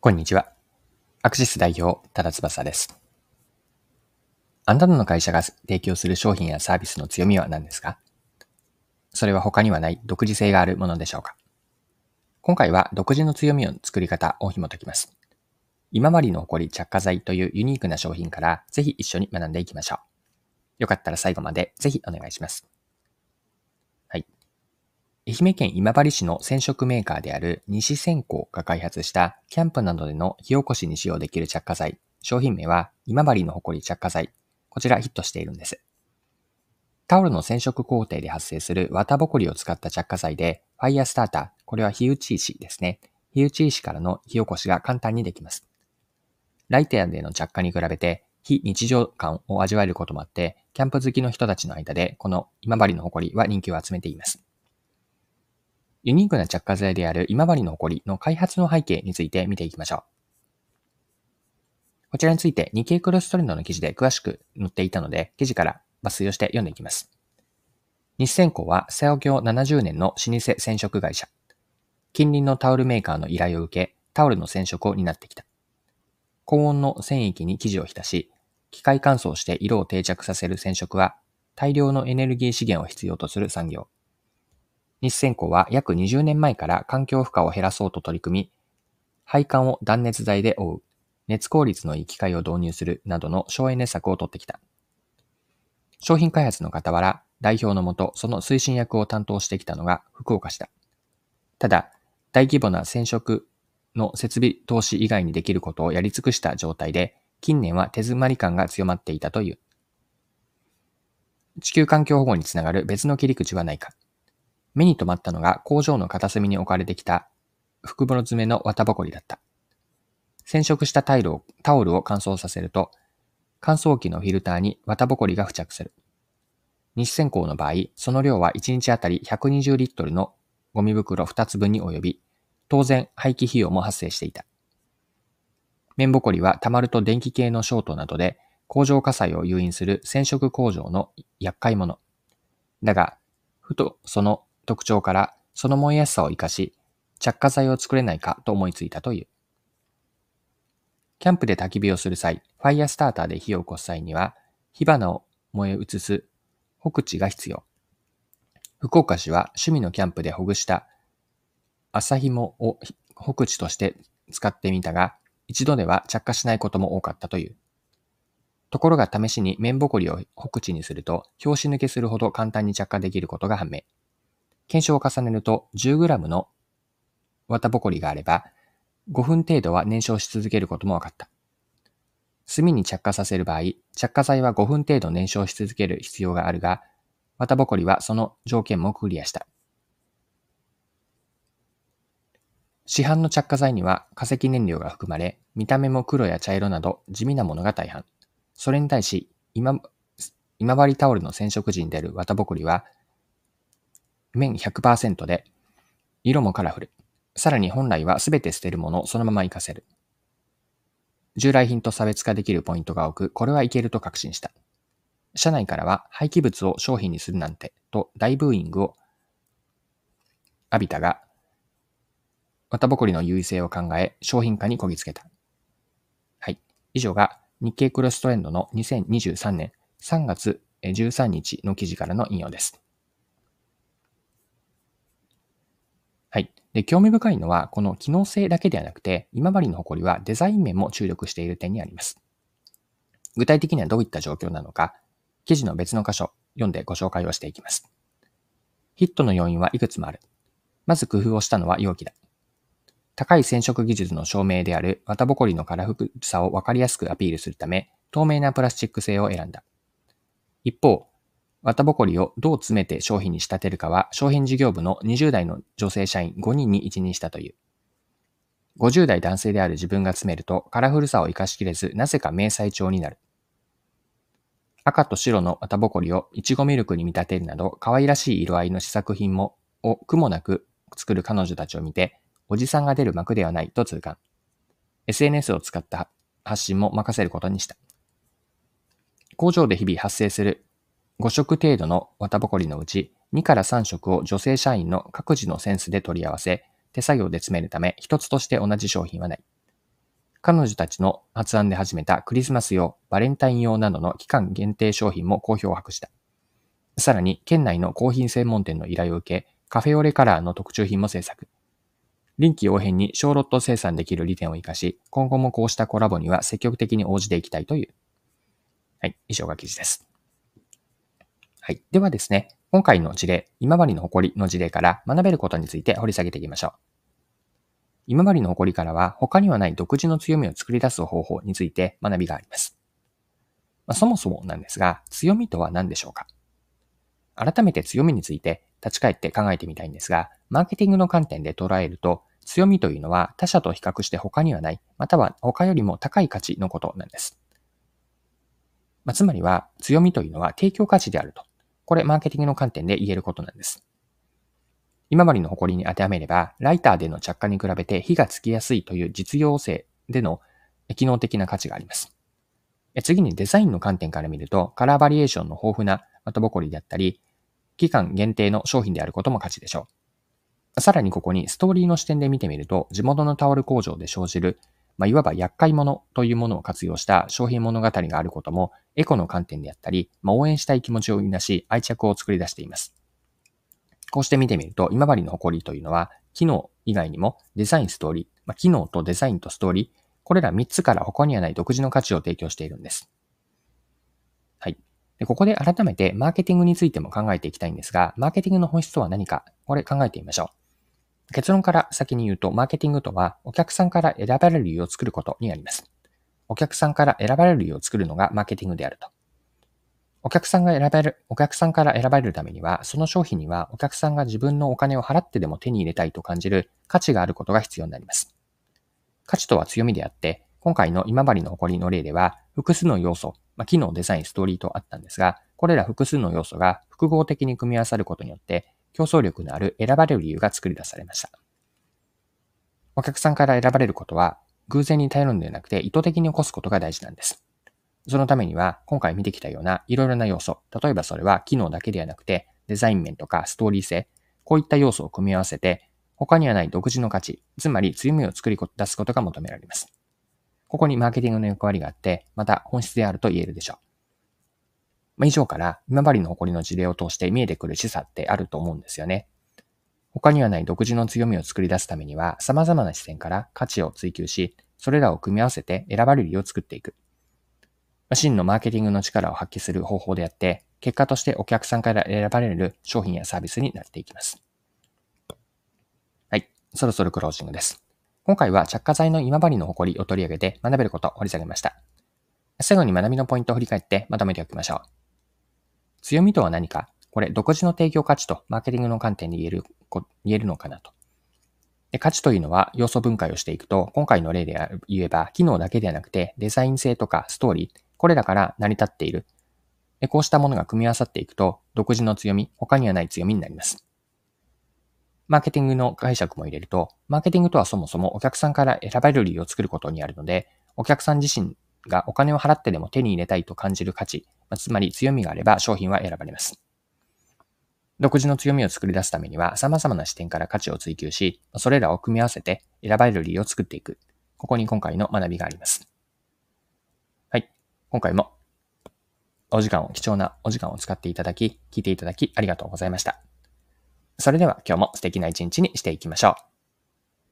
こんにちは。アクシス代表、多田翼です。あなたの会社が提供する商品やサービスの強みは何ですか？それは他にはない独自性があるものでしょうか？今回は独自の強みの作り方を紐解きます。今治の誇り着火剤というユニークな商品からぜひ一緒に学んでいきましょう。よかったら最後までぜひお願いします。愛媛県今治市の染色メーカーである西線香が開発したキャンプなどでの火起こしに使用できる着火剤。商品名は今治の誇り着火剤。こちらヒットしているんです。タオルの染色工程で発生する綿ぼこりを使った着火剤で、ファイヤースターター、これは火打ち石ですね。火打ち石からの火起こしが簡単にできます。ライターでの着火に比べて非日常感を味わえることもあって、キャンプ好きの人たちの間でこの今治の誇りは人気を集めています。ユニークな着火剤である今治の誇りの開発の背景について見ていきましょう。こちらについて日経クロストレンドの記事で詳しく載っていたので、記事から抜粋をして読んでいきます。日線香は創業70年の老舗染色会社。近隣のタオルメーカーの依頼を受け、タオルの染色を担ってきた。高温の染液に生地を浸し、機械乾燥して色を定着させる染色は、大量のエネルギー資源を必要とする産業。日線香は約20年前から環境負荷を減らそうと取り組み、配管を断熱材で覆う、熱効率のいい機械を導入するなどの省エネ策を取ってきた。商品開発の傍ら、代表のもとその推進役を担当してきたのが福岡市だ。ただ、大規模な染色の設備投資以外にできることをやり尽くした状態で、近年は手詰まり感が強まっていたという。地球環境保護につながる別の切り口はないか。目に留まったのが工場の片隅に置かれてきた福袋詰めの綿ぼこりだった。染色したタイルをタオルを乾燥させると、乾燥機のフィルターに綿ぼこりが付着する。日線香の場合、その量は1日あたり120リットルのゴミ袋2つ分に及び、当然廃棄費用も発生していた。綿ぼこりは溜まると電気系のショートなどで工場火災を誘引する染色工場の厄介者。だが、ふとその特徴からその燃えやすさを活かし、着火剤を作れないかと思いついたという。キャンプで焚き火をする際、ファイヤースターターで火を起こす際には、火花を燃え移すほく地が必要。福岡市は趣味のキャンプでほぐした朝紐をほく地として使ってみたが、一度では着火しないことも多かったという。ところが試しに綿ぼこりをほく地にすると、拍子抜けするほど簡単に着火できることが判明。検証を重ねると 10g の綿ぼこりがあれば5分程度は燃焼し続けることも分かった。炭に着火させる場合、着火剤は5分程度燃焼し続ける必要があるが、綿ぼこりはその条件もクリアした。市販の着火剤には化石燃料が含まれ、見た目も黒や茶色など地味なものが大半。それに対し、今、今治タオルの染色時に出る綿ぼこりは面100%で、色もカラフル。さらに本来は全て捨てるものをそのまま活かせる。従来品と差別化できるポイントが多く、これはいけると確信した。社内からは廃棄物を商品にするなんてと大ブーイングを浴びたが、綿ぼこりの優位性を考え商品化にこぎつけた。はい。以上が日経クロストレンドの2023年3月13日の記事からの引用です。はい。で、興味深いのは、この機能性だけではなくて、今治の誇りはデザイン面も注力している点にあります。具体的にはどういった状況なのか、記事の別の箇所、読んでご紹介をしていきます。ヒットの要因はいくつもある。まず工夫をしたのは容器だ。高い染色技術の証明である綿ぼこりのカラフルさをわかりやすくアピールするため、透明なプラスチック製を選んだ。一方、綿ぼこりをどう詰めて商品に仕立てるかは商品事業部の20代の女性社員5人に一任したという。50代男性である自分が詰めるとカラフルさを活かしきれずなぜか明細調になる。赤と白の綿ぼこりをいちごミルクに見立てるなど可愛らしい色合いの試作品もを苦もなく作る彼女たちを見ておじさんが出る幕ではないと痛感。SNS を使った発信も任せることにした。工場で日々発生する5色程度の綿ぼこりのうち2から3色を女性社員の各自のセンスで取り合わせ、手作業で詰めるため一つとして同じ商品はない。彼女たちの発案で始めたクリスマス用、バレンタイン用などの期間限定商品も好評を博した。さらに、県内のコーヒー専門店の依頼を受け、カフェオレカラーの特注品も制作。臨機応変に小ロット生産できる利点を活かし、今後もこうしたコラボには積極的に応じていきたいという。はい、以上が記事です。はい。ではですね、今回の事例、今治の誇りの事例から学べることについて掘り下げていきましょう。今治の誇りからは他にはない独自の強みを作り出す方法について学びがあります。まあ、そもそもなんですが、強みとは何でしょうか？改めて強みについて立ち返って考えてみたいんですが、マーケティングの観点で捉えると、強みというのは他者と比較して他にはない、または他よりも高い価値のことなんです。まあ、つまりは強みというのは提供価値であると。これマーケティングの観点で言えることなんです。今治の誇りに当てはめれば、ライターでの着火に比べて火がつきやすいという実用性での機能的な価値があります。次にデザインの観点から見ると、カラーバリエーションの豊富な的ぼこりであったり、期間限定の商品であることも価値でしょう。さらにここにストーリーの視点で見てみると、地元のタオル工場で生じる、まあ、いわば厄介者というものを活用した商品物語があることも、エコの観点であったり、まあ、応援したい気持ちを生み出し、愛着を作り出しています。こうして見てみると、今治の誇りというのは、機能以外にもデザイン、ストーリー、まあ、機能とデザインとストーリー、これら3つから他にはない独自の価値を提供しているんです。はい。でここで改めてマーケティングについても考えていきたいんですが、マーケティングの本質とは何か、これ考えてみましょう。結論から先に言うと、マーケティングとは、お客さんから選ばれる理由を作ることになります。お客さんから選ばれる理由を作るのがマーケティングであると。お客さんが選べる、お客さんから選ばれるためには、その商品にはお客さんが自分のお金を払ってでも手に入れたいと感じる価値があることが必要になります。価値とは強みであって、今回の今治の誇りの例では、複数の要素、まあ、機能、デザイン、ストーリーとあったんですが、これら複数の要素が複合的に組み合わさることによって、競争力のある選ばれる理由が作り出されました。お客さんから選ばれることは、偶然に頼るのではなくて意図的に起こすことが大事なんです。そのためには、今回見てきたようないろいろな要素、例えばそれは機能だけではなくて、デザイン面とかストーリー性、こういった要素を組み合わせて、他にはない独自の価値、つまり強みを作り出すことが求められます。ここにマーケティングの役割があって、また本質であると言えるでしょう。まあ、以上から今治の誇りの事例を通して見えてくる示唆ってあると思うんですよね。他にはない独自の強みを作り出すためには、様々な視点から価値を追求し、それらを組み合わせて選ばれる理由を作っていく。真のマーケティングの力を発揮する方法であって、結果としてお客さんから選ばれる商品やサービスになっていきます。はい。そろそろクロージングです。今回は着火剤の今治の誇りを取り上げて学べることを掘り下げました。最後に学びのポイントを振り返ってまとめておきましょう。強みとは何か？これ、独自の提供価値とマーケティングの観点で言える、言えるのかなと。で価値というのは要素分解をしていくと、今回の例で言えば、機能だけではなくて、デザイン性とかストーリー、これらから成り立っている。こうしたものが組み合わさっていくと、独自の強み、他にはない強みになります。マーケティングの解釈も入れると、マーケティングとはそもそもお客さんから選ばれる理由を作ることにあるので、お客さん自身がお金を払ってでも手に入れたいと感じる価値、つまり強みがあれば商品は選ばれます。独自の強みを作り出すためには様々な視点から価値を追求し、それらを組み合わせて選ばれる理由を作っていく。ここに今回の学びがあります。はい今回もお時間を、貴重なお時間を使っていただき、聞いていただきありがとうございました。それでは今日も素敵な一日にしていきましょう。